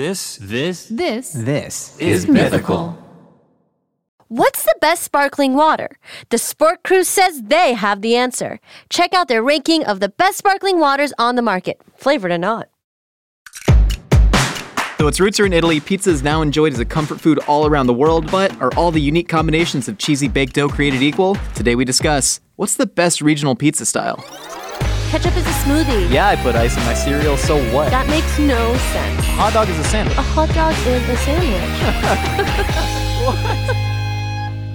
This, this, This This is mythical. What's the best sparkling water? The Sport Crew says they have the answer. Check out their ranking of the best sparkling waters on the market, flavored or not. Though its roots are in Italy, pizza is now enjoyed as a comfort food all around the world, but are all the unique combinations of cheesy baked dough created equal? Today we discuss what's the best regional pizza style? Ketchup is a smoothie. Yeah, I put ice in my cereal, so what? That makes no sense. A Hot dog is a sandwich. A hot dog is a sandwich.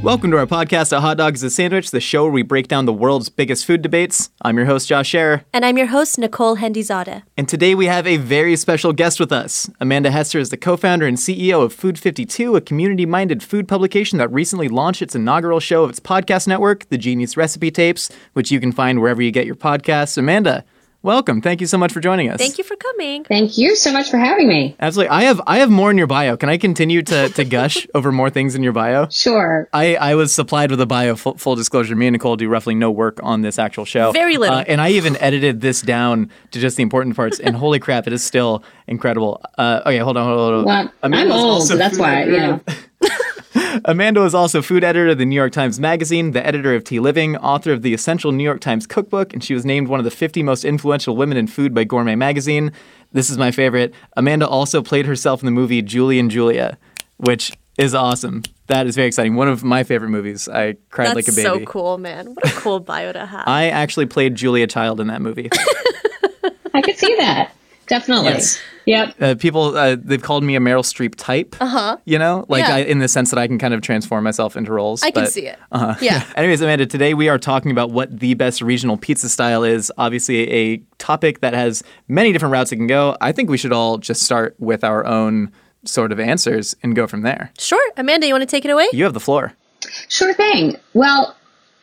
Welcome to our podcast, A Hot Dog is a Sandwich, the show where we break down the world's biggest food debates. I'm your host, Josh Scherer, and I'm your host, Nicole Hendizadeh. and today we have a very special guest with us. Amanda Hesser is the co founder and CEO of Food 52, a community minded food publication that recently launched its inaugural show of its podcast network, The Genius Recipe Tapes, which you can find wherever you get your podcasts. Amanda, welcome. Thank you so much for joining us. Thank you for coming. Thank you so much for having me. Absolutely. I have I have more in your bio. Can I continue to, to gush over more things in your bio? Sure. I, I was supplied with a bio. Full, full disclosure, me and Nicole do roughly no work on this actual show. Very little. Uh, and I even edited this down to just the important parts. And holy crap, it is still incredible. Uh, okay, hold on, hold on. Hold on. Well, I'm old, also so that's why, editor you know. of- Amanda is also food editor of the New York Times Magazine, the editor of T Living, author of the Essential New York Times Cookbook, and she was named one of the 50 most influential women in food by Gourmet Magazine. This is my favorite. Amanda also played herself in the movie Julie and Julia, which is awesome. That is very exciting. One of my favorite movies. I cried That's like a baby. That's so cool, man. What a cool bio to have. I actually played Julia Child in that movie. I could see that. Definitely. Yes. Yep. Uh, people, uh, they've called me a Meryl Streep type. Uh huh. You know, like. Yeah. I, in the sense that I can kind of transform myself into roles. I can see it. Uh-huh. Yeah. Anyways, Amanda, today we are talking about what the best regional pizza style is. Obviously, a topic that has many different routes it can go. I think we should all just start with our own sort of answers and go from there. Sure. Amanda, you want to take it away? You have the floor. Sure thing. Well,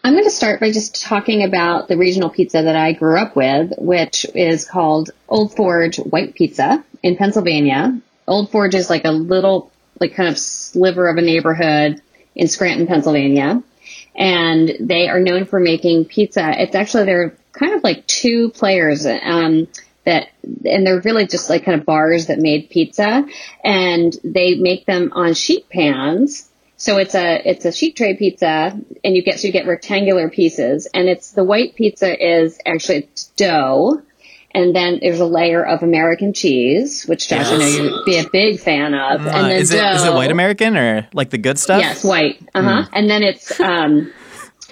I'm going to start by just talking about the regional pizza that I grew up with, which is called Old Forge White Pizza in Pennsylvania. Old Forge is like a little, like kind of sliver of a neighborhood in Scranton, Pennsylvania. And they are known for making pizza. It's actually, they're kind of like two players, um, that, and they're really just like kind of bars that made pizza and they make them on sheet pans. So it's a it's a sheet tray pizza, and you get so you get rectangular pieces, and it's the white pizza is actually it's dough, and then there's a layer of American cheese, which Josh I know you'd be a big fan of, and Uh, then is, it, dough. is it white American or like the good stuff? Yes, white. Uh huh. And then it's um.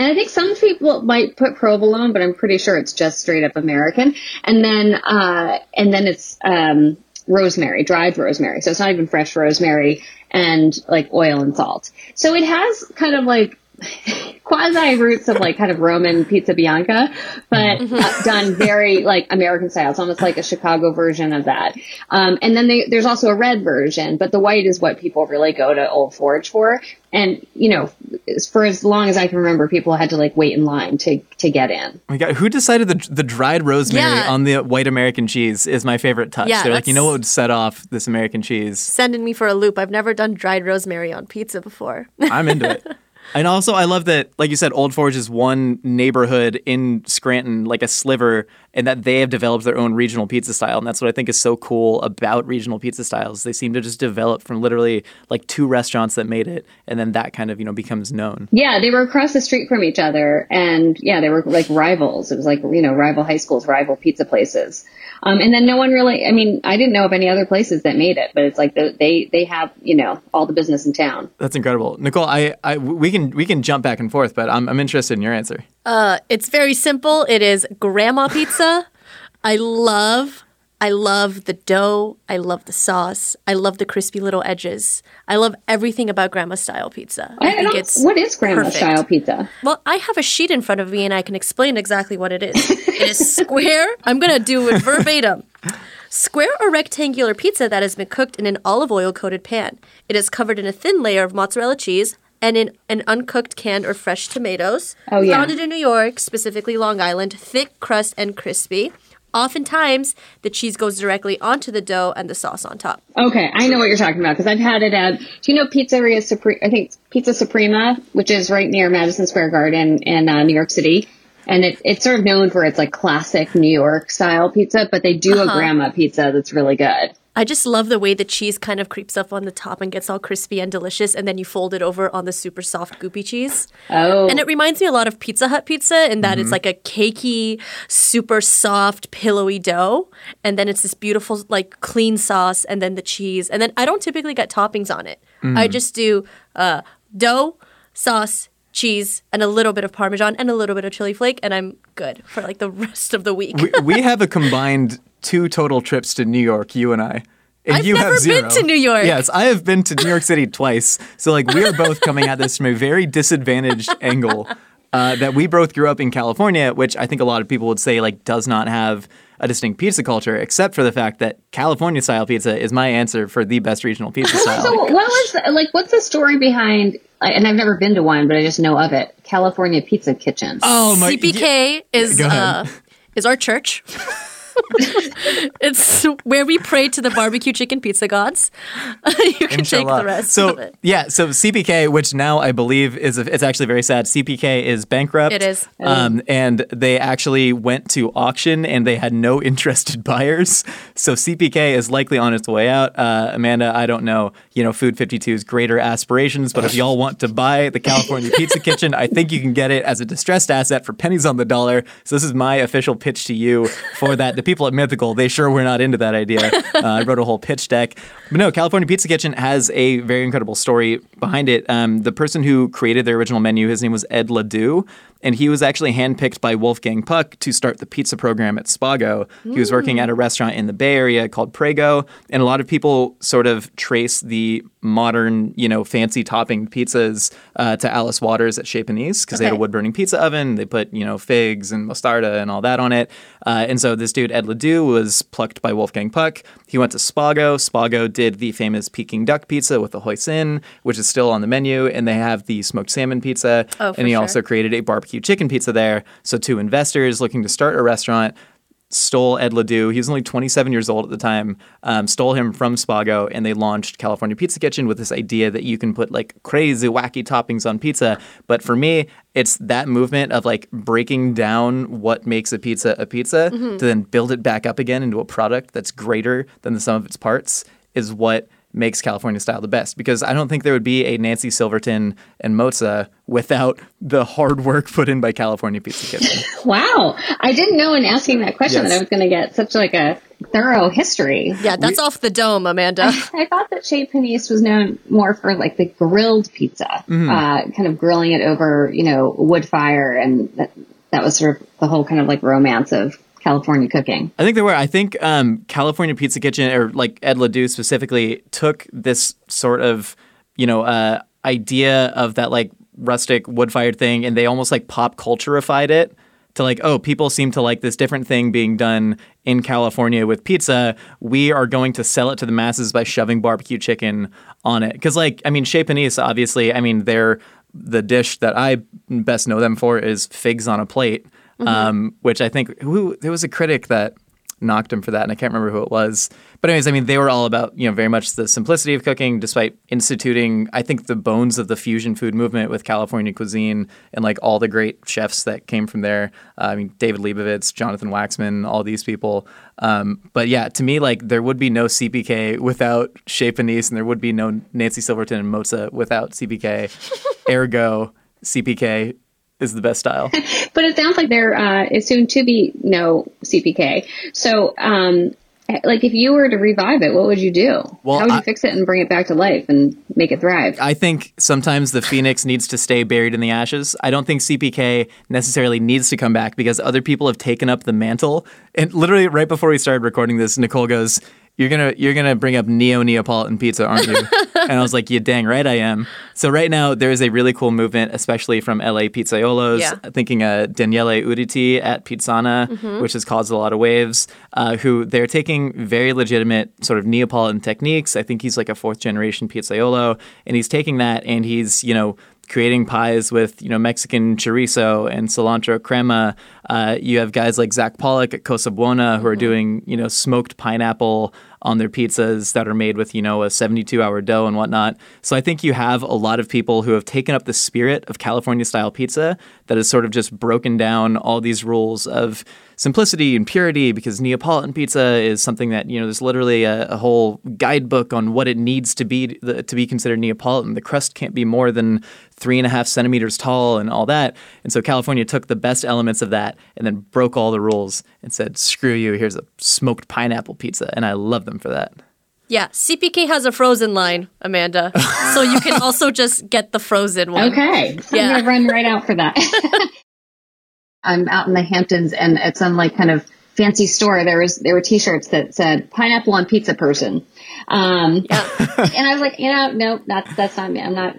And I think some people might put provolone, but I'm pretty sure it's just straight up American. And then, uh, and then it's, um, rosemary, dried rosemary. So it's not even fresh rosemary and like oil and salt. So it has kind of like quasi roots of like kind of Roman pizza bianca, but uh, done very like American style. It's almost like a Chicago version of that. Um, and then they, there's also a red version, but the white is what people really go to Old Forge for. And you know, for as long as I can remember, people had to like wait in line to to get in. Oh my God, who decided the the dried rosemary Yeah. on the white American cheese is my favorite touch? Yeah, They're like, you know what would set off this American cheese? Sending me for a loop. I've never done dried rosemary on pizza before. I'm into it. And also, I love that, like you said, Old Forge is one neighborhood in Scranton, like a sliver, and that they have developed their own regional pizza style. And that's what I think is so cool about regional pizza styles. They seem to just develop from literally like two restaurants that made it, and then that kind of, you know, becomes known. Yeah, they were across the street from each other, and yeah, they were like rivals. It was like you know rival high schools, rival pizza places. Um, and then no one really. I mean, I didn't know of any other places that made it, but it's like the, they they have you know all the business in town. That's incredible, Nicole. I, I we can we can jump back and forth, but I'm I'm interested in your answer. Uh, it's very simple. It is grandma pizza. I love, I love the dough. I love the sauce. I love the crispy little edges. I love everything about grandma style pizza. I, I, think it's what is grandma perfect. style pizza? Well, I have a sheet in front of me and I can explain exactly what it is. it is square. I'm going to do it verbatim. Square or rectangular pizza that has been cooked in an olive oil coated pan. It is covered in a thin layer of mozzarella cheese and in an uncooked canned or fresh tomatoes. Oh, yeah. Founded in New York, specifically Long Island, thick crust and crispy. Oftentimes, the cheese goes directly onto the dough and the sauce on top. Okay, I know what you're talking about because I've had it at. Do you know Pizzeria Suprema? I think Pizza Suprema, which is right near Madison Square Garden in uh, New York City. And it, it's sort of known for its like classic New York style pizza, but they do a grandma pizza that's really good. I just love the way the cheese kind of creeps up on the top and gets all crispy and delicious, and then you fold it over on the super soft goopy cheese. Oh, And it reminds me a lot of Pizza Hut pizza in that Mm-hmm. it's like a cakey, super soft, pillowy dough. And then it's this beautiful, like clean sauce, and then the cheese. And then I don't typically get toppings on it. Mm. I just do uh, dough, sauce, cheese, and a little bit of Parmesan and a little bit of chili flake, and I'm good for like the rest of the week. we, we have a combined two total trips to New York, you and I. And I've you never have been to New York. Yes, I have been to New York City twice. So like we are both coming at this from a very disadvantaged angle. Uh, that we both grew up in California, which I think a lot of people would say like does not have a distinct pizza culture, except for the fact that California style pizza is my answer for the best regional pizza style. so what was like? What's the story behind? And I've never been to one, but I just know of it. California Pizza Kitchen. oh my! CPK is uh, is our church. it's where we pray to the barbecue chicken pizza gods. you can take the rest so of it. yeah, so CPK, which now I believe is a, it's actually very sad. CPK is bankrupt. It is. um, and they actually went to auction and they had no interested buyers. So CPK is likely on its way out. Uh, Amanda, I don't know. You know, Food 52's greater aspirations, but if y'all want to buy the California Pizza Kitchen, I think you can get it as a distressed asset for pennies on the dollar. So this is my official pitch to you for that. The people at Mythical, they sure were not into that idea. Uh, I wrote a whole pitch deck. But no, California Pizza Kitchen has a very incredible story behind it. Um, the person who created their original menu, his name was Ed LaDou, and he was actually handpicked by Wolfgang Puck to start the pizza program at Spago. He was working at a restaurant in the Bay Area called Prego, and a lot of people sort of trace the modern, you know, fancy topping pizzas uh, to Alice Waters at Chez Panisse because they had a wood burning pizza oven. They put, you know, figs and mostarda and all that on it. Uh, and so this dude, Ed LaDou, was plucked by Wolfgang Puck. He went to Spago. Spago did the famous Peking duck pizza with the hoisin, which is still on the menu. And they have the smoked salmon pizza. Oh, for and he sure. also created a barbecue chicken pizza there. So two investors looking to start a restaurant stole Ed LaDou. He was only 27 years old at the time. Um, stole him from Spago, and they launched California Pizza Kitchen with this idea that you can put like crazy, wacky toppings on pizza. But for me, it's that movement of like breaking down what makes a pizza a pizza to then build it back up again into a product that's greater than the sum of its parts is what makes California style the best because I don't think there would be a Nancy Silverton and Mozza without the hard work put in by California Pizza Kitchen. Wow, I didn't know in asking that question Yes. that I was going to get such like a thorough history. Yeah, that's off the dome, Amanda. I thought that Chez Panisse was known more for like the grilled pizza, Mm-hmm. uh, kind of grilling it over, you know, wood fire, and that, that was sort of the whole kind of like romance of California cooking. I think there were. I think um, California Pizza Kitchen, or like Ed LaDou specifically, took this sort of, you know, uh, idea of that like rustic wood fired thing, and they almost like pop cultureified it to like, oh, people seem to like this different thing being done in California with pizza. We are going to sell it to the masses by shoving barbecue chicken on it. Because like, I mean, Chez Panisse, obviously, I mean, they're the dish that I best know them for is figs on a plate um, which I think who there was a critic that knocked him for that, and I can't remember who it was. But anyways, I mean, they were all about you know very much the simplicity of cooking, despite instituting I think the bones of the fusion food movement with California cuisine and like all the great chefs that came from there. Uh, I mean, David Lebovitz, Jonathan Waxman, all these people. Um, but yeah, to me, like there would be no CPK without Chez Panisse, and there would be no Nancy Silverton and Mozza without CPK. Ergo, CPK is the best style. But it sounds like there uh, is soon to be no CPK. So, um, like if you were to revive it, what would you do? Well, How would you I- fix it and bring it back to life and make it thrive? I think sometimes the phoenix needs to stay buried in the ashes. I don't think CPK necessarily needs to come back because other people have taken up the mantle. And literally right before we started recording this, Nicole goes, "You're gonna you're gonna bring up neo Neapolitan pizza, aren't you?" and I was like, "You dang right I am." So right now there is a really cool movement, especially from LA Pizzaiolos. Yeah. Thinking uh, Daniele Uditi at Pizzana, which has caused a lot of waves. Uh, who they're taking very legitimate sort of Neapolitan techniques. I think he's like a fourth generation pizzaiolo, and he's taking that and he's you know creating pies with you know Mexican chorizo and cilantro crema. Uh, you have guys like Zach Pollack at Cosa Buona who are doing you know smoked pineapple on their pizzas that are made with, you know, a 72 hour dough and whatnot. So I think you have a lot of people who have taken up the spirit of California style pizza that has sort of just broken down all these rules of simplicity and purity because Neapolitan pizza is something that, you know, there's literally a, a whole guidebook on what it needs to be to be considered Neapolitan. The crust can't be more than three and a half centimeters tall and all that. And so California took the best elements of that and then broke all the rules and said, screw you, here's a smoked pineapple pizza. And I love them for that. Yeah, CPK has a frozen line, Amanda. so you can also just get the frozen one. Okay. Yeah. I'm going to run right out for that. I'm out in the Hamptons and at some like kind of fancy store. There was, there were t-shirts that said pineapple on pizza person. Um, and I was like, you know, no, that's, that's not me. I'm not,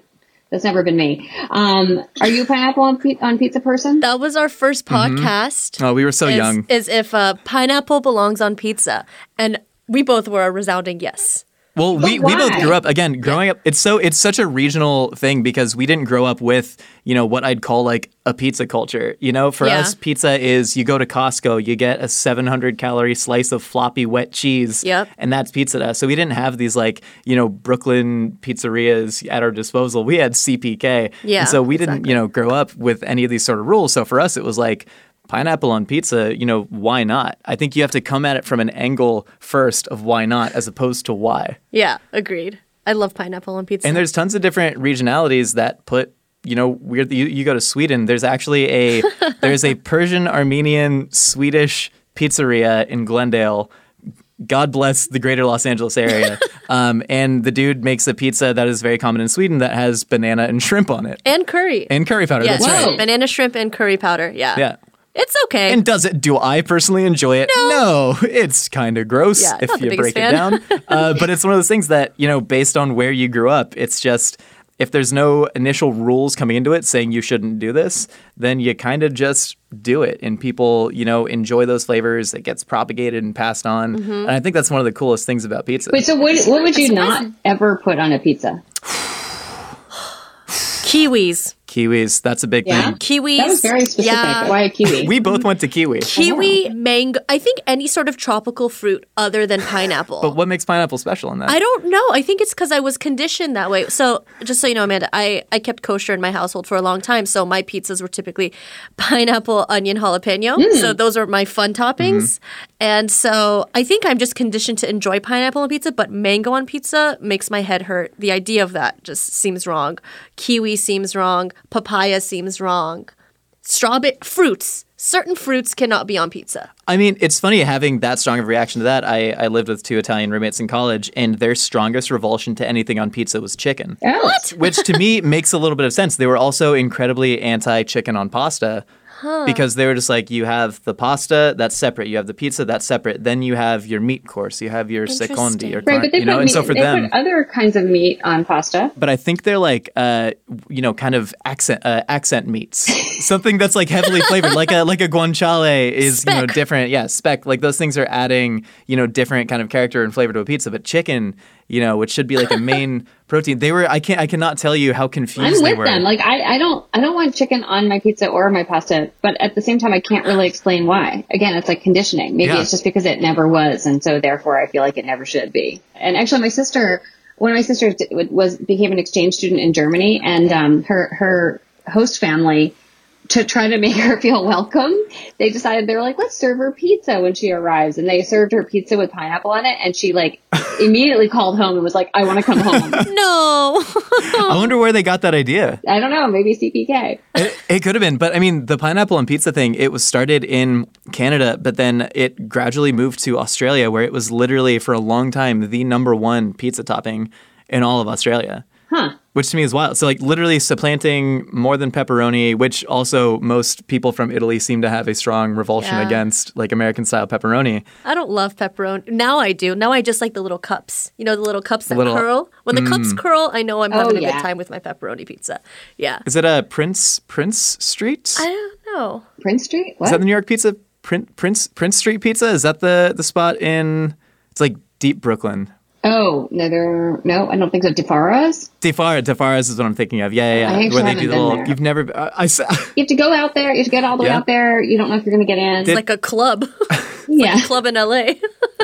that's never been me. Um, are you a pineapple on, pi- on pizza person? That was our 1st podcast. Oh, we were so is, young. Is if uh, pineapple belongs on pizza. And we both were a resounding yes. Well, we, we both grew up again growing up. It's so it's such a regional thing because we didn't grow up with you know what I'd call like a pizza culture. You know, for Yeah. us, pizza is you go to Costco, you get a 700 calorie slice of floppy wet cheese, Yep. and that's pizza to us. So we didn't have these like you know Brooklyn pizzerias at our disposal. We had CPK, Yeah, and so we didn't you know grow up with any of these sort of rules. So for us, it was like. Pineapple on pizza, you know, why not? I think you have to come at it from an angle first of why not as opposed to why. Yeah, agreed. I love pineapple on pizza. And there's tons of different regionalities that put, you know, weird. You, you go to Sweden. There's actually a there's a Persian, Armenian, Swedish pizzeria in Glendale. God bless the greater Los Angeles area. Um, and the dude makes a pizza that is very common in Sweden that has banana and shrimp on it and curry. and curry powder. yes, That's right. Banana shrimp and curry powder. Yeah. Yeah. It's okay. And does it? Do I personally enjoy it? No, it's kind of gross Yeah, if not the you biggest break it fan. down. Uh, but it's one of those things that you know, based on where you grew up, it's just if there's no initial rules coming into it saying you shouldn't do this, then you kind of just do it, and people you know enjoy those flavors. It gets propagated and passed on, Mm-hmm. and I think that's one of the coolest things about pizza. Wait, so what, what would you not ever put on a pizza? Kiwis. Kiwis, that's a big Yeah? thing. Kiwis. That was very specific. Yeah. Why a kiwi? We both went to kiwi. Kiwi, oh, mango. I think any sort of tropical fruit other than pineapple. But what makes pineapple special in that? I don't know. I think it's because I was conditioned that way. So, just so you know, Amanda, I, I kept kosher in my household for a long time. So, my pizzas were typically pineapple, onion, jalapeno. Hmm. So, those are my fun toppings. Mm-hmm. And so, I think I'm just conditioned to enjoy pineapple on pizza, but mango on pizza makes my head hurt. The idea of that just seems wrong. Kiwi seems wrong. Papaya seems wrong. Strawberry fruits. Certain fruits cannot be on pizza. I mean, it's funny having that strong of a reaction to that. I, I lived with two Italian roommates in college, and their strongest revulsion to anything on pizza was chicken. Oh. Which to me makes a little bit of sense. They were also incredibly anti chicken on pasta. Because they were just like, you have the pasta, that's separate. You have the pizza, that's separate. Then you have your meat course. You have your secondi, your Right, but they you know. put And so for they them, put other kinds of meat on pasta. but I think they're like, uh, you know, kind of accent uh, accent meats. Something that's like heavily flavored, like a like a guanciale is you know different. Yeah, speck. Like those things are adding you know different kind of character and flavor to a pizza. But chicken, you know, which should be like a main protein, they were. I can't. I cannot tell you how confused I'm they with were. them. Like I, I don't I don't want chicken on my pizza or my pasta, but at the same time I can't really explain why. Again, it's like conditioning. Maybe Yeah. it's just because it never was, and so therefore I feel like it never should be. And actually, my sister, one of my sisters was became an exchange student in Germany, and um, her her host family. To try to make her feel welcome, they decided they were like, let's serve her pizza when she arrives. And they served her pizza with pineapple on it. And she like immediately called home and was like, I want to come home. No. I wonder where they got that idea. I don't know, maybe CPK. It, it could have been, but I mean, the pineapple and pizza thing, it was started in Canada, but then it gradually moved to Australia, where it was literally for a long time the number one pizza topping in all of Australia. Huh. Which to me is wild. So, like, literally supplanting more than pepperoni, which also most people from Italy seem to have a strong revulsion Yeah. against, like American style pepperoni. I don't love pepperoni. Now I do. Now I just like the little cups. You know, the little cups that Little- curl. When the cups mm. curl, I know I'm having oh, a yeah. good time with my pepperoni pizza. Yeah. Is it a Prince Prince Street? I don't know. Prince Street? What? Is that the New York Pizza Prince Prince Prince Street Pizza? Is that the the spot in? It's like deep Brooklyn. Oh, no, there, no, I don't think so. Di Fara's? Defar Di Fara's is what I'm thinking of. Yeah, yeah, yeah. actually Where they haven't do the little. there. You've never. I, I You have to go out there. You have to get all the way out there. You don't know if you're going to get in. It's like a club. yeah. club in LA.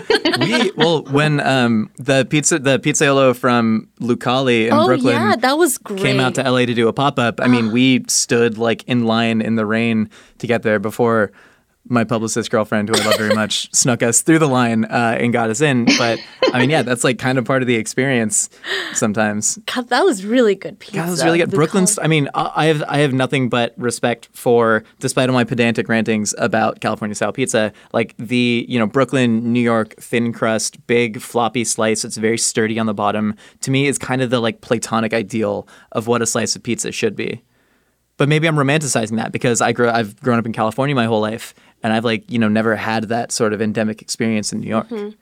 we well when um the pizza the pizzaiolo from Lucali in oh Brooklyn yeah, that was great. came out to LA to do a pop up. I mean, we stood like in line in the rain to get there before my publicist girlfriend, who I love very much, snuck us through the line uh, and got us in. But I mean, yeah, that's like kind of part of the experience sometimes. God, that was really good pizza. God, that was really good. Brooklyn's. col- I mean, I I have I have nothing but respect for, despite all my pedantic rantings about California style pizza, like the you know Brooklyn, New York thin crust, big floppy slice. It's very sturdy on the bottom. To me, is kind of the like platonic ideal of what a slice of pizza should be. But maybe I'm romanticizing that because I grew I've grown up in California my whole life, and I've like you know never had that sort of endemic experience in New York. Mm-hmm.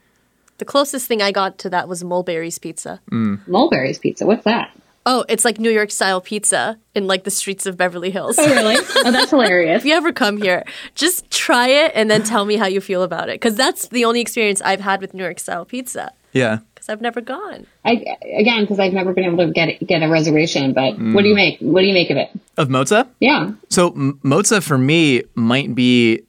The closest thing I got to that was Mulberry's Pizza. Mulberry's Pizza. What's that? Oh, it's like New York style pizza in like the streets of Beverly Hills. Oh, really? oh, that's hilarious. if you ever come here, just try it and then tell me how you feel about it. Because that's the only experience I've had with New York style pizza. Yeah. Because I've never gone. I, again, because I've never been able to get get a reservation. But what do you make? What do you make of it? Of mozza? Yeah. So m- mozza for me might be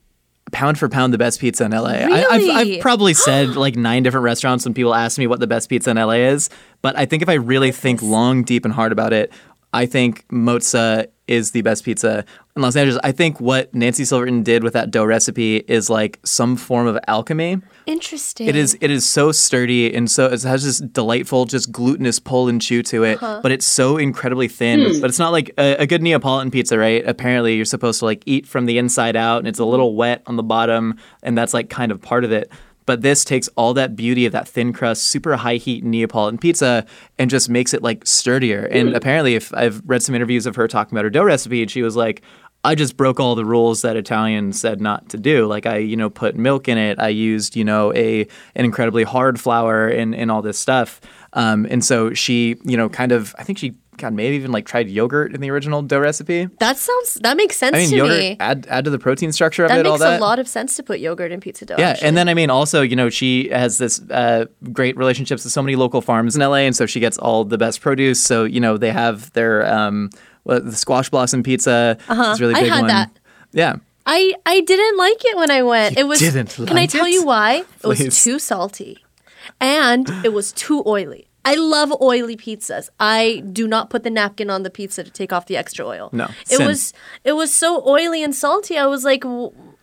pound for pound the best pizza in LA. I, I've, I've probably said like nine different restaurants when people ask me what the best pizza in LA is, but I think if I really think long, deep, and hard about it, I think mozza is the best pizza in Los Angeles. I think what Nancy Silverton did with that dough recipe is like some form of alchemy. Interesting. It is it is so sturdy and so it has this delightful, just glutinous pull and chew to it, uh-huh. but it's so incredibly thin. Hmm. But it's not like a, a good Neapolitan pizza, right? Apparently, you're supposed to like eat from the inside out, and it's a mm-hmm. little wet on the bottom, and that's like kind of part of it. But this takes all that beauty of that thin crust, super high heat Neapolitan pizza and just makes it like sturdier. And hmm. apparently, if I've read some interviews of her talking about her dough recipe, and she was like, I just broke all the rules that Italian said not to do. Like I, you know, put milk in it. I used, you know, a an incredibly hard flour and and all this stuff. Um, and so she, you know, kind of, I think she, God, maybe even like tried yogurt in the original dough recipe. That sounds. That makes sense I mean, to yogurt me. add add to the protein structure of That it. all that makes a lot of sense to put yogurt in pizza dough. Yeah, actually. and then I mean, also, you know, she has this uh, great relationships with so many local farms in LA, and so she gets all the best produce. So you know, they have their um, what, the squash blossom pizza. Uh-huh. It's a really I big had one. that. Yeah, I I didn't like it when I went. You it was. didn't can I tell it? you why? It Please. was too salty, and it was too oily. I love oily pizzas. I do not put the napkin on the pizza to take off the extra oil. No, it sin. was it was so oily and salty. I was like,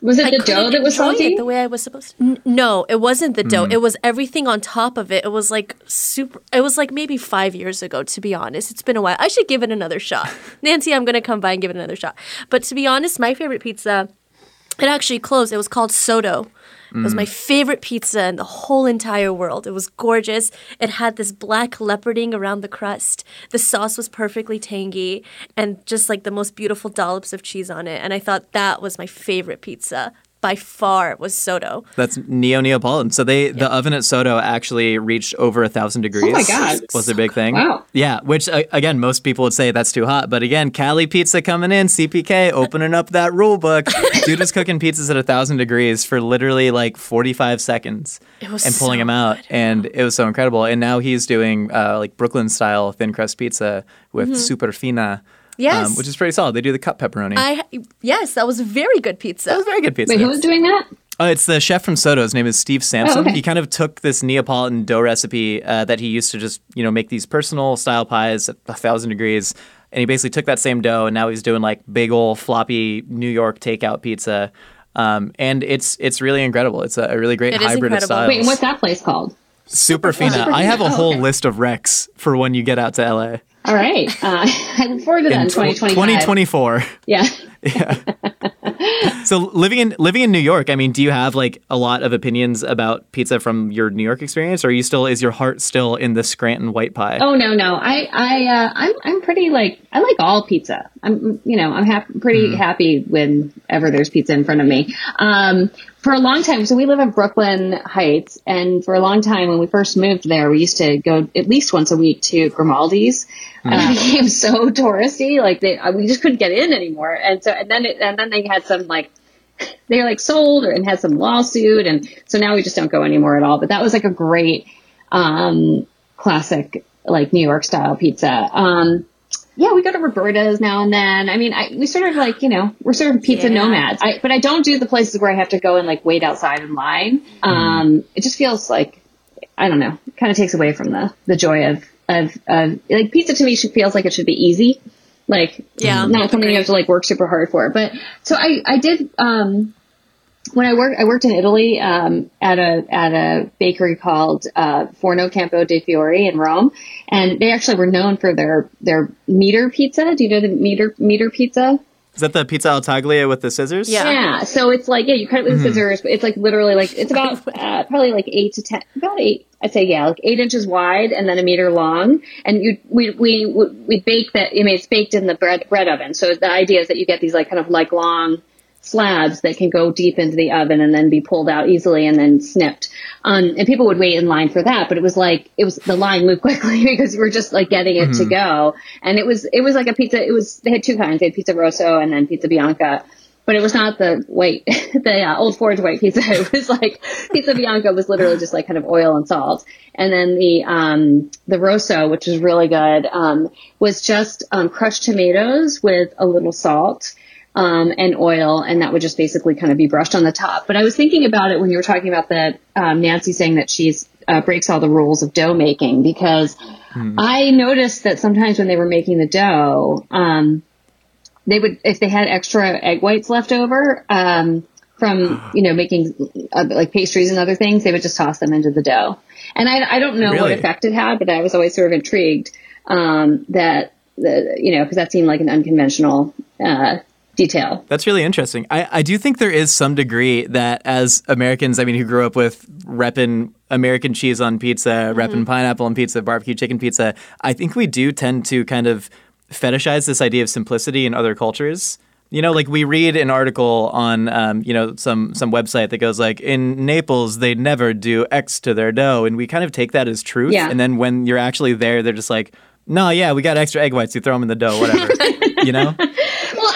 Was it I the dough that was enjoy salty? it the way I was supposed to. N- no, it wasn't the Hmm. dough. It was everything on top of it. It was like super. It was like maybe five years ago. To be honest, it's been a while. I should give it another shot. Nancy, I'm gonna come by and give it another shot. But to be honest, my favorite pizza, it actually closed. It was called Sotto. It was my mm. favorite pizza in the whole entire world. It was gorgeous. It had this black leoparding around the crust. The sauce was perfectly tangy and just like the most beautiful dollops of cheese on it. And I thought that was my favorite pizza by far it was Sotto. that's neo Neapolitan. So they the oven at Sotto actually reached over a thousand degrees. Oh my God. was a big thing. Wow. Yeah, which uh, again, most people would say that's too hot, but again, Cali Pizza coming in, CPK opening up that rule book. Dude was cooking pizzas at a thousand degrees for literally like forty five seconds. It was and pulling so them out, good. and it was so incredible. And now he's doing uh, like Brooklyn style thin crust pizza with super fina. Yes. which is pretty solid. They do the cut pepperoni. I yes, that was a very good pizza. that pizza. was very good pizza. Wait, who was doing that? Uh, it's the chef from Sotto. His name is Steve Samson. Oh, okay. He kind of took this Neapolitan dough recipe uh, that he used to just, you know, make these personal style pies at a thousand degrees, and he basically took that same dough and now he's doing like big old floppy New York takeout pizza. Um, and it's it's really incredible. It's a, a really great It is hybrid of styles. Wait, what's that place called? Super fina. I have a Oh, whole okay. list of recs for when you get out to LA. All right. Uh, I look forward to that in, tw- 2025. 2024. Yeah. Yeah. so living in living in New York, I mean, do you have like a lot of opinions about pizza from your New York experience, or are you still is your heart still in the Scranton white pie? Oh no, no. I, I, uh, I'm, I'm pretty like I like all pizza. I'm, you know, I'm hap- pretty happy whenever there's pizza in front of me. Um, for a long time, so we live in Brooklyn Heights, and for a long time when we first moved there, we used to go at least once a week to Grimaldi's. And it became so touristy, like they, uh, we just couldn't get in anymore. And so, and then, it, and then they had some like they were like sold or and had some lawsuit and so now we just don't go anymore at all but that was like a great um classic like new york style pizza um yeah, we go to Roberta's now and then. I mean, I, we sort of like, you know, we're sort of pizza Yeah. nomads. I, but I don't do the places where I have to go and like wait outside in line. Um, it just feels like, I don't know, it kind of takes away from the, the joy of, of, of, like pizza to me should, feels like it should be easy. Like, Yeah, not something you have to like work super hard for. But so I, I did, um, when I worked, I worked in Italy um, at a at a bakery called uh, Forno Campo de Fiori in Rome, and they actually were known for their their meter pizza. Do you know the meter meter pizza? Is that the pizza al taglio with the scissors? Yeah. Yeah. So it's like yeah, you cut it with scissors, but it's like literally like it's about uh, probably like eight to ten, about eight. I'd say yeah, like eight inches wide and then a meter long. And you we we we bake that. I mean, it's baked in the bread bread oven. So the idea is that you get these like kind of like long slabs that can go deep into the oven and then be pulled out easily and then snipped. Um, and people would wait in line for that, but it was like, it was, the line moved quickly because we were just like getting it to go. And it was, it was like a pizza, it was, they had two kinds. They had pizza rosso and then pizza bianca. But it was not the white, the uh, old Forge white pizza. It was like pizza bianca was literally just like kind of oil and salt. And then the um, the rosso, which was really good, um, was just um, crushed tomatoes with a little salt um, and oil, and that would just basically kind of be brushed on the top. But I was thinking about it when you were talking about that um, Nancy saying that she's uh, breaks all the rules of dough making because I noticed that sometimes when they were making the dough, um, they would if they had extra egg whites left over um, from you know making uh, like pastries and other things, they would just toss them into the dough. And I, I don't know what effect it had, but I was always sort of intrigued um, that the you know because that seemed like an unconventional uh, detail. That's really interesting. I, I do think there is some degree that as Americans, I mean, who grew up with repping American cheese on pizza, repping pineapple on pizza, barbecue chicken pizza, I think we do tend to kind of fetishize this idea of simplicity in other cultures. You know, like we read an article on, um, you know, some some website that goes like, in Naples they never do X to their dough, and we kind of take that as truth. Yeah. And then when you're actually there, they're just like, no, yeah, we got extra egg whites. You throw them in the dough, whatever. you know?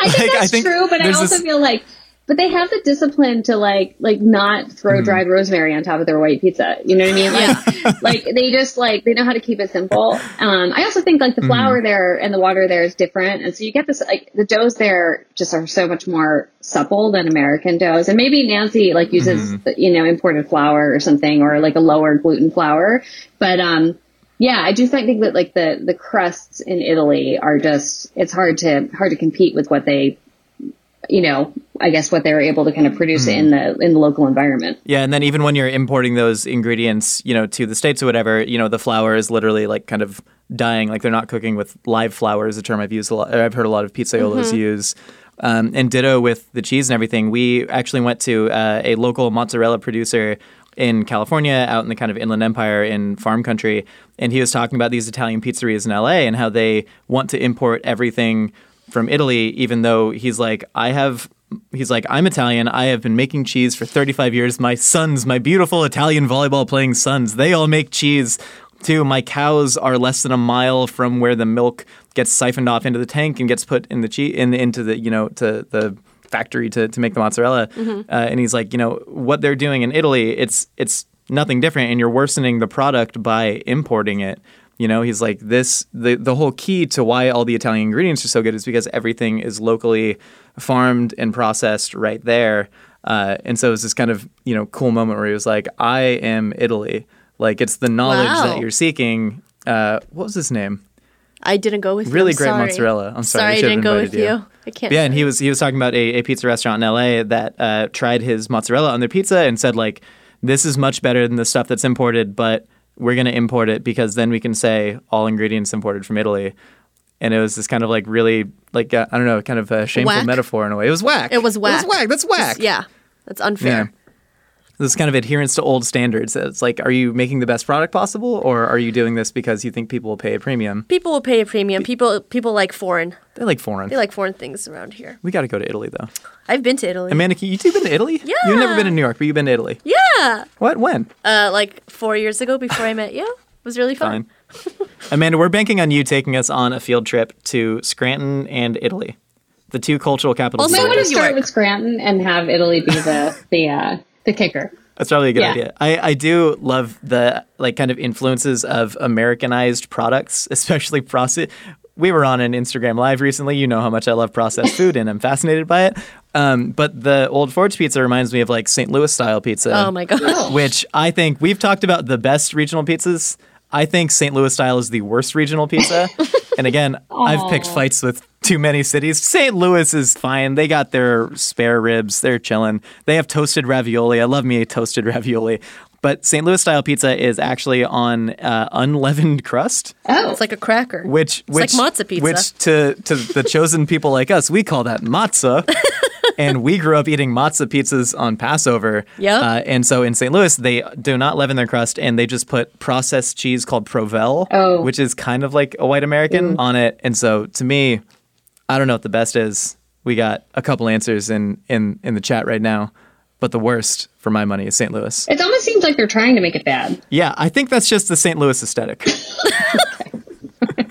I think Like, I that's think true, but I also this- feel like, but they have the discipline to like, like not throw dried rosemary on top of their white pizza. You know what I mean? Like, like they just like they know how to keep it simple. Um, I also think like the flour there and the water there is different, and so you get this like the doughs there just are so much more supple than American doughs, and maybe Nancy like uses you know imported flour or something or like a lower gluten flour, but um. Yeah, I do think think that like the the crusts in Italy are just it's hard to hard to compete with what they you know, I guess what they're able to kind of produce in the in the local environment. Yeah, and then even when you're importing those ingredients, you know, to the states or whatever, you know, the flour is literally like kind of dying. Like they're not cooking with live flour is a term I've used a lot. I've heard a lot of pizzaiolos use. Um, and ditto with the cheese and everything. We actually went to uh, a local mozzarella producer in California, out in the kind of inland empire in farm country, and he was talking about these Italian pizzerias in LA and how they want to import everything from Italy, even though he's like, I have. He's like, I'm Italian. I have been making cheese for 35 years. My sons, my beautiful Italian volleyball playing sons, they all make cheese too. My cows are less than a mile from where the milk gets siphoned off into the tank and gets put in the cheese in into the you know to the factory to, to make the mozzarella. Uh, and he's like, you know, what they're doing in Italy, it's it's nothing different, and you're worsening the product by importing it. You know, he's like this. The the whole key to why all the Italian ingredients are so good is because everything is locally farmed and processed right there. Uh, and so it was this kind of you know cool moment where he was like, "I am Italy." Like it's the knowledge Wow. that you're seeking. Uh, what was his name? I didn't go with you. Really great sorry. mozzarella. I'm sorry, Sorry, I didn't go with you. you. I can't. Yeah, and he was he was talking about a, a pizza restaurant in LA that uh, tried his mozzarella on their pizza and said like, "This is much better than the stuff that's imported, but we're going to import it because then we can say all ingredients imported from Italy." And it was this kind of like really like uh, I don't know, kind of a shameful Whack? metaphor in a way. It was whack. It was whack. It was whack. That's whack. Yeah, that's unfair. This kind of adherence to old standards. It's like, are you making the best product possible, or are you doing this because you think people will pay a premium? People will pay a premium. People people like foreign. They like foreign. They like foreign things around here. we got to go to Italy though. I've been to Italy. Amanda, you two been to Italy? Yeah. You've never been to New York, but you've been to Italy. yeah, What? When? uh, like four years ago, before I met you, it was really fun. Fine. Amanda, we're banking on you taking us on a field trip to Scranton and Italy, the two cultural capitals. Also, of I want the going to start with Scranton and have Italy be the the uh, the kicker. That's probably a good Yeah. idea. I, I do love the like kind of influences of Americanized products, especially process. we were on an Instagram live recently. You know how much I love processed food and I'm fascinated by it. Um, but the Old Forge pizza reminds me of like St. Louis style pizza. Oh my god. Which I think we've talked about the best regional pizzas. I think St. Louis style is the worst regional pizza. and again, I've picked fights with too many cities. St. Louis is fine. They got their spare ribs. They're chilling. They have toasted ravioli. I love me a toasted ravioli. But St. Louis style pizza is actually on uh, unleavened crust, Oh, It's like a cracker. which It's like which matzo pizza. which to to the chosen people like us, we call that matzah. and we grew up eating matzah pizzas on Passover. Yep. Uh, and so in St. Louis, they do not leaven their crust, and they just put processed cheese called Provel, Oh. which is kind of like a white American on it. And so to me, I don't know what the best is. We got a couple answers in in in the chat right now, but the worst for my money is St. Louis. it almost seems like they're trying to make it bad. Yeah, I think that's just the St. Louis aesthetic.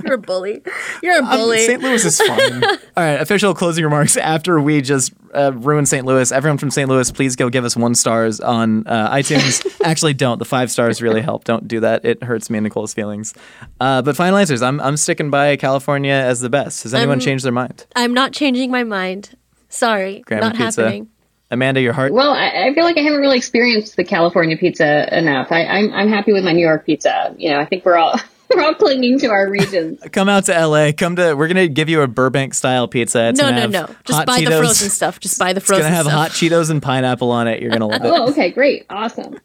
You're a bully. You're a Um, bully. St. Louis is fine. All right, official closing remarks after we just uh, ruined St. Louis. Everyone from St. Louis, please go give us one stars on uh, iTunes. Actually, don't. The five stars really help. Don't do that. It hurts me and Nicole's feelings. Uh, but final answers. I'm I'm sticking by California as the best. Has anyone I'm- changed their mind? I'm not changing my mind. Sorry, Graham not pizza. happening. Amanda, your heart. Well, I, I feel like I haven't really experienced the California pizza enough. I, I'm I'm happy with my New York pizza. You know, I think we're all we're all clinging to our regions. Come out to LA. Come to. We're gonna give you a Burbank style pizza. It's No, no, no. Just hot buy the frozen stuff. Just buy the frozen. Stuff. It's frozen gonna have stuff. hot Cheetos and pineapple on it. You're gonna love it. Oh, okay, great, awesome.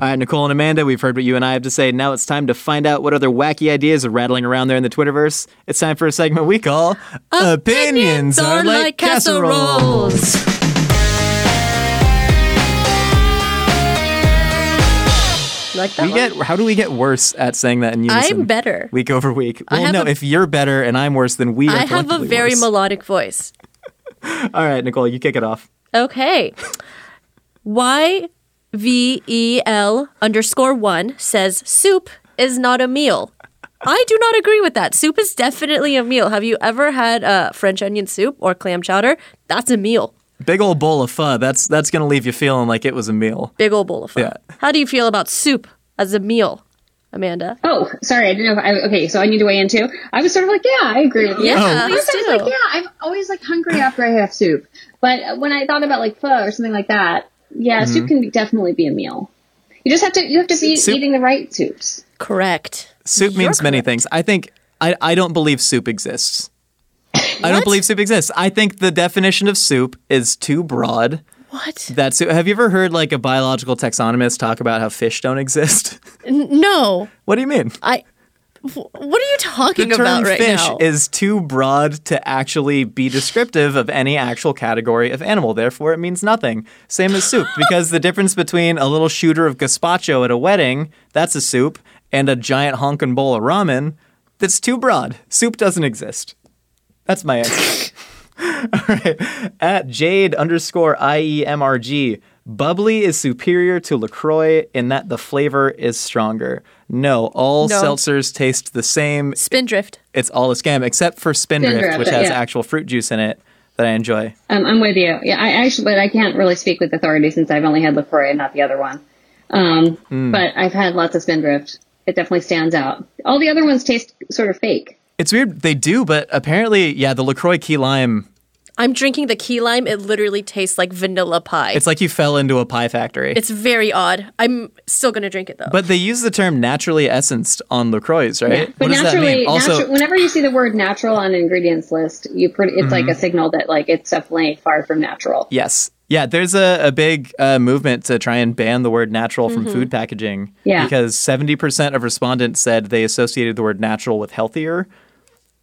All right, Nicole and Amanda, we've heard what you and I have to say. Now it's time to find out what other wacky ideas are rattling around there in the Twitterverse. It's time for a segment we call Opinions, Are Like Casseroles. Like that We one? get how do we get worse at saying that in unison? I'm better. Week over week. Well, no, a- if you're better and I'm worse, then we are I have a very worse. melodic voice. All right, Nicole, you kick it off. Okay. Y V E L underscore one says soup is not a meal. I do not agree with that. Soup is definitely a meal. Have you ever had uh, French onion soup or clam chowder? That's a meal. Big old bowl of pho. That's that's gonna leave you feeling like it was a meal. Big old bowl of pho. Yeah. How do you feel about soup as a meal, Amanda? Oh, sorry, I didn't know. If I, okay, so I need to weigh in too. I was sort of like, yeah, I agree with you. Yeah, oh. I please was do. like, yeah, I'm always like hungry after I have soup. But when I thought about like pho or something like that, yeah, mm-hmm. soup can be, definitely be a meal. You just have to you have to be Soup- eating the right soups. Correct. Soup You're means many things. I think I, I don't believe soup exists. I don't believe soup exists. I think the definition of soup is too broad. What? That soup, have you ever heard like a biological taxonomist talk about how fish don't exist? N- no. what do you mean? I. What are you The talking term about right fish now? is too broad to actually be descriptive of any actual category of animal. Therefore, it means nothing. Same as soup, because the difference between a little shooter of gazpacho at a wedding, that's a soup, and a giant honkin' bowl of ramen, that's too broad. Soup doesn't exist. That's my answer. All right. At Jade underscore E IEMRG, Bubly is superior to LaCroix in that the flavor is stronger. No, all No. seltzers taste the same. Spindrift. It's all a scam, except for Spindrift, Spindrift, which has yeah. actual fruit juice in it that I enjoy. Um, I'm with you. Yeah, I actually, but I can't really speak with authority since I've only had Lacroix and not the other one. Um, Hmm. but I've had lots of Spindrift. It definitely stands out. All the other ones taste sort of fake. It's weird. They do, but apparently, yeah, the LaCroix key lime, I'm drinking the key lime. It literally tastes like vanilla pie. it's like you fell into a pie factory. It's very odd. I'm still gonna drink it though. but they use the term naturally essenced on LaCroix, right? But what does that naturally, mean? Also, natu- whenever you see the word natural on an ingredients list, you pretty, it's Mm-hmm. like a signal that like it's definitely far from natural. Yes. Yeah, there's a, a big uh, movement to try and ban the word natural from food packaging. Yeah. Because 70% of respondents said they associated the word natural with healthier.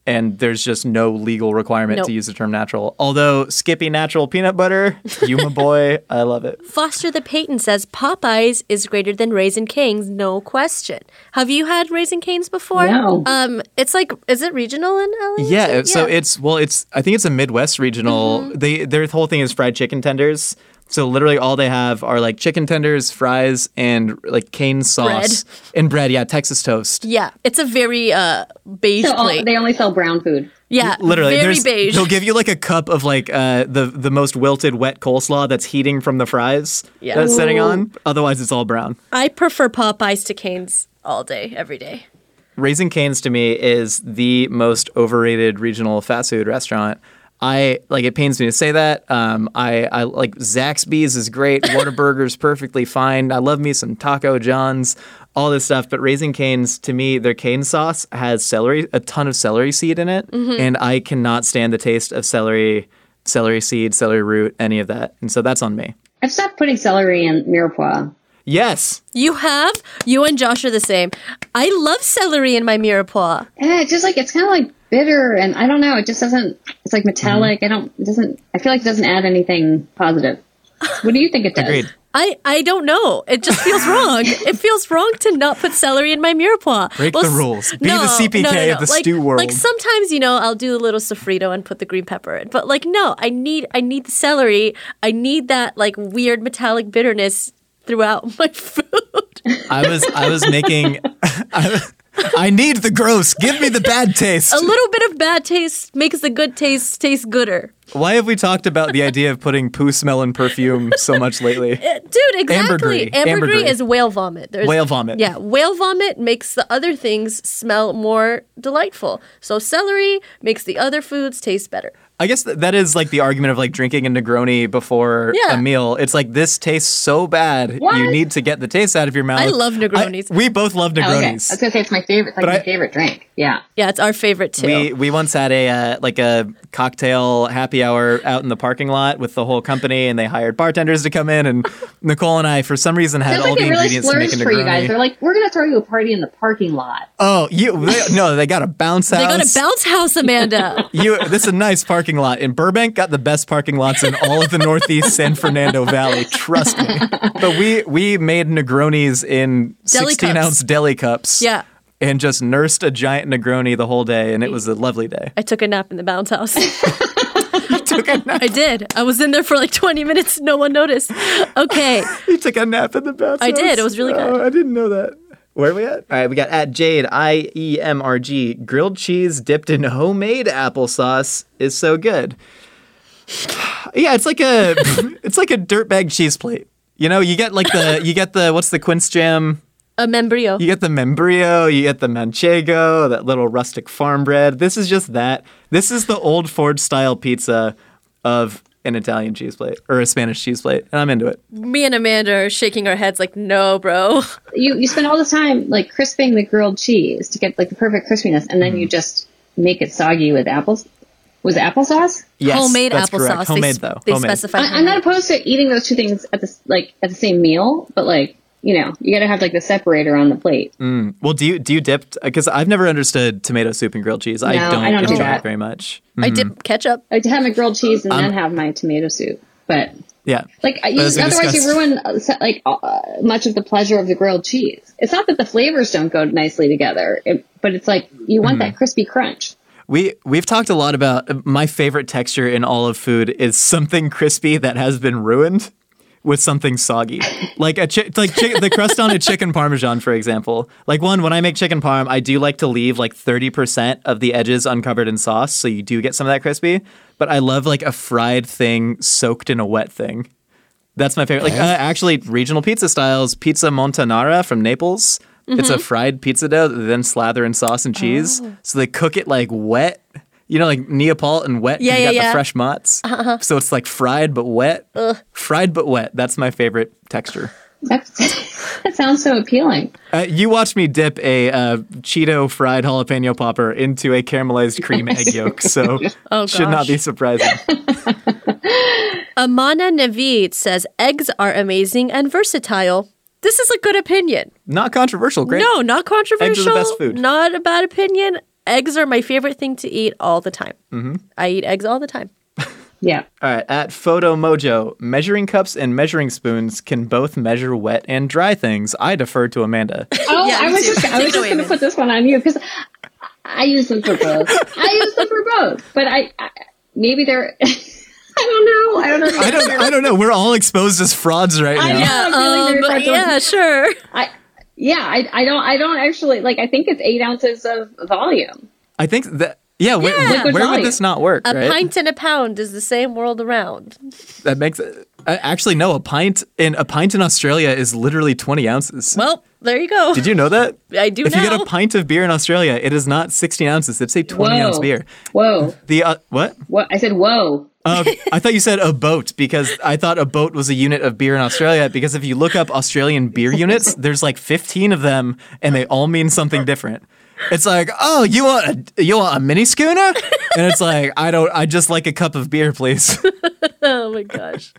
And there's just no legal requirement Nope. to use the term natural. Although Skippy Natural Peanut Butter, you my boy, I love it. Foster the Peyton says Popeyes is greater than Raising Canes, no question. Have you had Raising Canes before? No. Um, it's like, is it regional in LA? Yeah, Is it? so it's well, it's I think it's a Midwest regional. Mm-hmm. They their whole thing is fried chicken tenders. So literally all they have are like chicken tenders, fries, and like cane sauce and bread. Yeah, Texas toast. yeah, it's a very uh beige So all, they only sell brown food. yeah, Literally, very there's, beige. they'll give you like a cup of like uh, the the most wilted wet coleslaw that's heating from the fries Yeah. that's setting Ooh. on. Otherwise, it's all brown. I prefer Popeyes to Canes all day, every day. Raising Cane's to me is the most overrated regional fast food restaurant. I like it pains me to say that. Um, I, I like Zaxby's is great. Whataburger's perfectly fine. I love me some Taco John's, all this stuff. But Raising Cane's to me, their cane sauce has celery, a ton of celery seed in it, and I cannot stand the taste of celery, celery seed, celery root, any of that. And so that's on me. I've stopped putting celery in mirepoix. Yes, You have? You and Josh are the same. I love celery in my mirepoix. Yeah, it's just like it's kind of like bitter, and I don't know. It just doesn't. It's like metallic. Mm-hmm. I don't. It doesn't. I feel like it doesn't add anything positive. What do you think it does? agreed. I, I don't know. It just feels wrong. it feels wrong to not put celery in my mirepoix. Break the rules. Be the CPK of the like, stew world. Like sometimes, you know, I'll do a little sofrito and put the green pepper in. But like no, I need I need the celery. I need that like weird metallic bitterness throughout my food. I was I was making. I, I need the gross. Give me the bad taste. a little bit of bad taste makes the good taste taste gooder. Why have we talked about the idea of putting poo smell in perfume so much lately? Uh, Dude, exactly. Ambergris. Ambergris Ambergris. is whale vomit. There's, Whale vomit. Yeah, whale vomit makes the other things smell more delightful. So celery makes the other foods taste better. I guess th- that is like the argument of like drinking a Negroni before Yeah. a meal. It's like this tastes so bad, you need to get the taste out of your mouth. I love Negronis. I- we both love Oh, okay, I Negronis. was gonna say it's my favorite. It's like But my I- favorite drink. Yeah. Yeah, it's our favorite too. We we once had a uh, like a cocktail happy hour out in the parking lot with the whole company, and they hired bartenders to come in. And Nicole and I, for some reason, had all like the they really ingredients to make a splurged for you guys. They're like, we're gonna throw you a party in the parking lot. Oh, you they, no, they got a bounce house. they got a bounce house, Amanda. You, this is a nice parking lot. In Burbank, got the best parking lots in all of the Northeast San Fernando Valley. Trust me. But we we made Negronis in Deli sixteen cups. ounce deli cups. Yeah. And just nursed a giant Negroni the whole day, and it was a lovely day. I took a nap in the bounce house. took a nap. I did. I was in there for like 20 minutes. No one noticed. Okay. You took a nap in the bathroom. I did. It was really good. Oh, I didn't know that. Where are we at? All right, we got at Jade I E M R G. Grilled cheese dipped in homemade applesauce is so good. yeah, it's like a it's like a dirtbag cheese plate. You know, you get like the you get the what's the quince jam? A membrillo. You get the membrillo, you get the manchego, that little rustic farm bread. This is just that. This is the Old Forge style pizza of an Italian cheese plate or a Spanish cheese plate, and I'm into it. Me and Amanda are shaking our heads like, no, bro. You you spend all the time like crisping the grilled cheese to get like the perfect crispiness, and then Mm-hmm. you just make it soggy with apples. Was it applesauce? Yes, homemade that's applesauce. correct. They Homemade though. They homemade. specify. I, I'm not opposed to eating those two things at the like at the same meal, but like you know, you got to have like the separator on the plate. Well, do you do you dip? Because I've never understood tomato soup and grilled cheese. I don't I don't do enjoy that. it very much. I dip ketchup. I have my grilled cheese and Um, then have my tomato soup, but Yeah, like you, Those are otherwise you ruin uh, like uh, much of the pleasure of the grilled cheese. It's not that the flavors don't go nicely together, it, but it's like you want Mm-hmm. that crispy crunch. we we've talked a lot about my favorite texture in all of food is something crispy that has been ruined with something soggy, like a chi- like chi- the crust on a chicken parmesan, for example. Like one, when I make chicken parm, I do like to leave like thirty percent of the edges uncovered in sauce, so you do get some of that crispy. But I love like a fried thing soaked in a wet thing. That's my favorite. Like uh, actually, regional pizza styles, pizza montanara from Naples. It's Mm-hmm. a fried pizza dough that they then slather in sauce and cheese. Oh. So they cook it like wet. You know, like Neapolitan wet. 'cause Yeah, you yeah, got yeah. Uh-huh. the fresh mozz. So it's like fried but wet. Fried but wet. That's my favorite texture. That's, that sounds so appealing. Uh, you watched me dip a uh, Cheeto fried jalapeno popper into a caramelized cream egg yolk, so Oh, should not be surprising. Amana Navid says eggs are amazing and versatile. This is a good opinion. Not controversial. Great. No, not controversial. Eggs are the best food. Not a bad opinion. Eggs are my favorite thing to eat all the time. Mm-hmm. I eat eggs all the time. Yeah. All right, at Photo Mojo, measuring cups and measuring spoons can both measure wet and dry things. I defer to Amanda. Oh, Yeah, I was too. just I was just going to put this one on you because I use them for both. I use them for both, but I, I maybe they're. I don't know. I don't know. I don't. I don't know. We're all exposed as frauds right I now. know. I'm Um, very but yeah, sure. I, yeah, I, I don't. I don't actually like. I think it's eight ounces of volume. I think that Yeah, wh- wh- Liquid where would this not work? A right? pint and a pound is the same world around. That makes it. Uh, actually, no. A pint in a pint in Australia is literally twenty ounces. Well, there you go. Did you know that? I do If you get a pint of beer in Australia, it is not sixteen ounces. It's a twenty Whoa. ounce beer. Whoa. The uh, what? What? I said, whoa. Uh, I thought you said a boat because I thought a boat was a unit of beer in Australia. Because if you look up Australian beer units, there's like 15 of them, and they all mean something different. It's like, oh, you want a you want a mini schooner, and it's like, I don't, I just like a cup of beer, please. oh my gosh.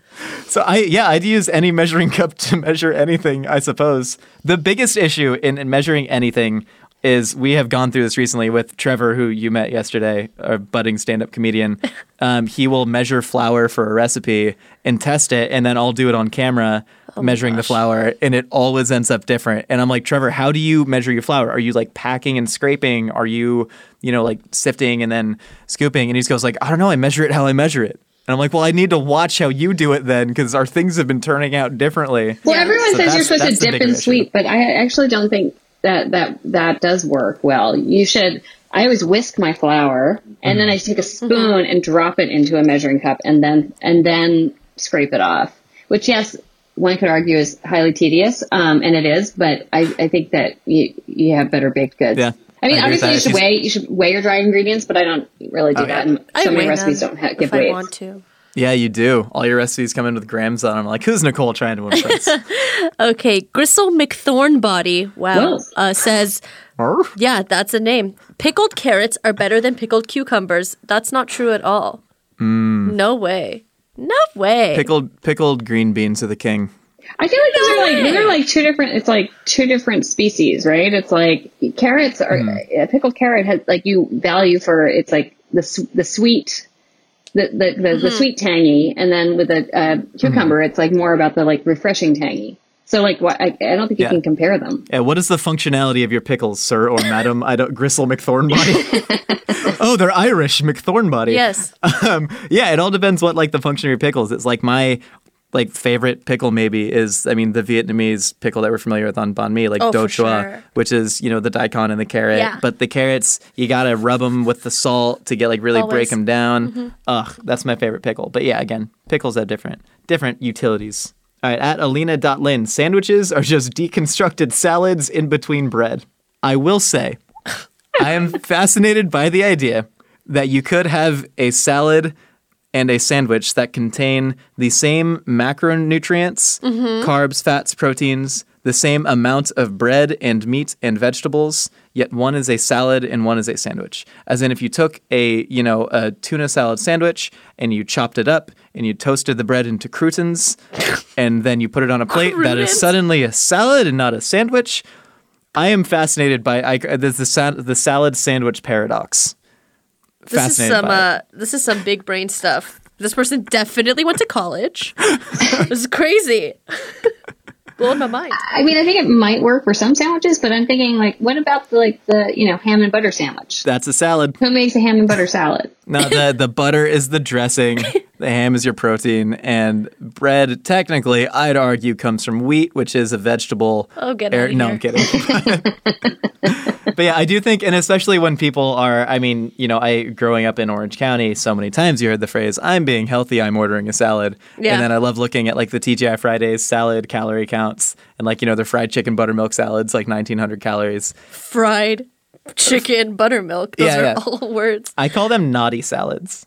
So I yeah, I'd use any measuring cup to measure anything, I suppose. The biggest issue in, in measuring anything is we have gone through this recently with Trevor, who you met yesterday, a budding stand-up comedian. Um, he will measure flour for a recipe and test it, and then I'll do it on camera, measuring the flour, and it always ends up different. And I'm like, Trevor, how do you measure your flour? Are you like packing and scraping? Are you, you know, like sifting and then scooping? And he just goes like, I don't know. I measure it how I measure it. And I'm like, well, I need to watch how you do it then, because our things have been turning out differently. Well, everyone So says you're supposed to dip bigger and issue. sweep, but I actually don't think that that that does work well. You should. I always whisk my flour and then I take a spoon and drop it into a measuring cup and then and then scrape it off. Which, yes, one could argue is highly tedious, um, and it is. But I, I think that you you have better baked goods. Yeah. I mean, I obviously you should She's- weigh you should weigh your dry ingredients, but I don't really do Oh, that. yeah. And I so many recipes them don't ha- give if I weights. want to. Yeah, you do. All your recipes come in with grams on them. Like, who's Nicole trying to impress? Okay, Gristle McThornbody, wow, Whoa. uh, says, Arf. yeah, that's a name. Pickled carrots are better than pickled cucumbers. That's not true at all. No way. No way. pickled pickled green beans are the king. I feel like those are like these are like two different. It's like two different species, right? It's like carrots are a pickled carrot has like you value for it's like the the sweet, the the the, the sweet tangy, and then with a uh, cucumber, it's like more about the like refreshing tangy. So like what I, I don't think you can compare them. Yeah, what is the functionality of your pickles, sir or madam? I don't gristle McThornbody. oh, they're Irish McThornbody. yes. Um, yeah, it all depends what like the function of your pickles. It's like my like favorite pickle maybe is I mean the Vietnamese pickle that we're familiar with on banh mi, like Oh, do chua, sure. which is you know the daikon and the carrot. Yeah. But the carrots you gotta rub them with the salt to get like really break them down. Mm-hmm. Ugh, that's my favorite pickle. But yeah, again, pickles have different different utilities. All right, at Alina.lin, sandwiches are just deconstructed salads in between bread. I will say, I am fascinated by the idea that you could have a salad and a sandwich that contain the same macronutrients, mm-hmm. carbs, fats, proteins, the same amount of bread and meat and vegetables, yet one is a salad and one is a sandwich. As in if you took a, you know, a tuna salad sandwich and you chopped it up and you toasted the bread into croutons and then you put it on a plate, that is suddenly a salad and not a sandwich. I am fascinated by I, the, sa- the salad sandwich paradox. This is some uh, this is some big brain stuff. This person definitely went to college. this is crazy. Blowing my mind. I mean, I think it might work for some sandwiches, but I'm thinking like, what about the like the you know ham and butter sandwich? That's a salad. Who makes a ham and butter salad? No, the the butter is the dressing, the ham is your protein, and bread technically I'd argue comes from wheat, which is a vegetable. Oh, get Er, outta No, here. I'm kidding. but yeah, I do think, and especially when people are, I mean, you know, I growing up in Orange County, so many times you heard the phrase, "I'm being healthy, I'm ordering a salad," Yeah. and then I love looking at like the TGI Fridays salad calorie and like you know, the fried chicken buttermilk salads, like 1900 calories. Fried chicken buttermilk. Those Yeah, are yeah. all words. I call them naughty salads.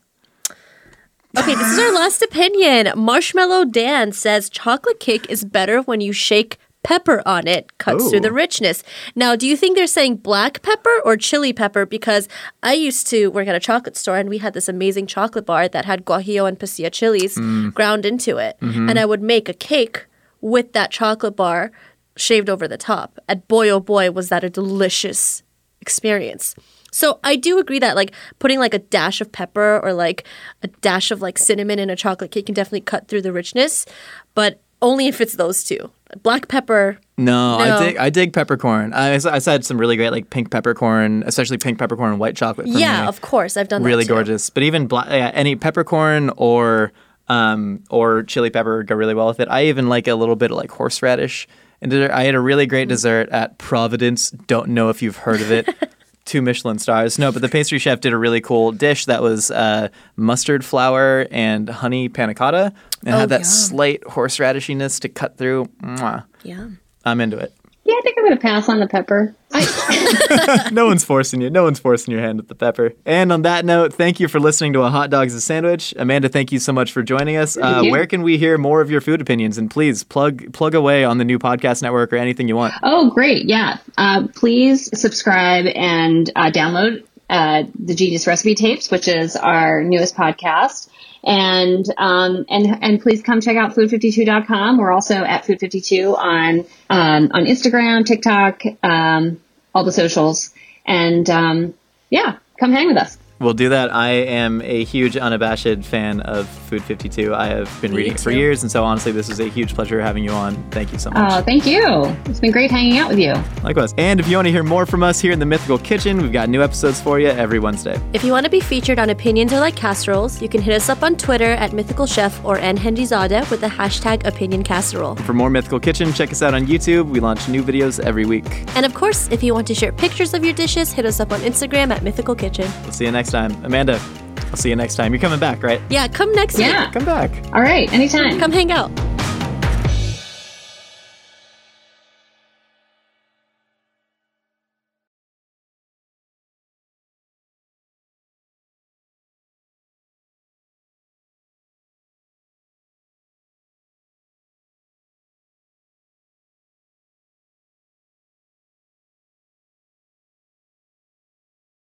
Okay, this is our last opinion. Marshmallow Dan says chocolate cake is better when you shake pepper on it, cuts through the richness. Now, do you think they're saying black pepper or chili pepper? Because I used to work at a chocolate store and we had this amazing chocolate bar that had guajillo and pasilla chilies Mm. ground into it. Mm-hmm. And I would make a cake with that chocolate bar shaved over the top. And boy, oh boy, was that a delicious experience. So I do agree that like putting like a dash of pepper or like a dash of like cinnamon in a chocolate cake can definitely cut through the richness, but only if it's those two. Black pepper. No, No. I dig I dig peppercorn. I, I said some really great like pink peppercorn, especially pink peppercorn and white chocolate. For Yeah, me. of course. I've done really gorgeous. But even black, yeah, any peppercorn or um, or chili pepper go really well with it. I even like a little bit of like horseradish. And. I had a really great Mm. dessert at Providence. Don't know if you've heard of it. two Michelin stars. No, but the pastry chef did a really cool dish that was uh, mustard flour and honey panna cotta, and Oh, had that yum. slight horseradishiness to cut through. Mwah. Yeah. I'm into it. Yeah, I think I'm going to pass on the pepper. I, no one's forcing you. No one's forcing your hand with the pepper. And on that note, thank you for listening to a hot dog's a sandwich. Amanda, thank you so much for joining us. Uh, where can we hear more of your food opinions? And please plug plug away on the new podcast network or anything you want. oh, great. Yeah. Uh, please subscribe and uh, download uh, the Genius Recipe Tapes, which is our newest podcast. And, um, and, and please come check out food52.com. We're also at food52 on, um, on Instagram, TikTok, um, all the socials. And, um, yeah, come hang with us. We'll do that. I am a huge unabashed fan of Food 52. I have been reading it for years, and so honestly, this is a huge pleasure having you on. Thank you so oh, much. Oh, thank you. It's been great hanging out with you. Likewise. And if you want to hear more from us here in the Mythical Kitchen, we've got new episodes for you every Wednesday. If you want to be featured on Opinions Are Like Casseroles, you can hit us up on Twitter at Mythical Chef or Nhendizadeh with the hashtag Opinion Casserole. For more Mythical Kitchen, check us out on YouTube. We launch new videos every week. And of course, if you want to share pictures of your dishes, hit us up on Instagram at Mythical Kitchen. We'll see you next time. Amanda, I'll see you next time. You're coming back, right? Yeah, come next week. Yeah. Come back. All right. Anytime. Come hang out.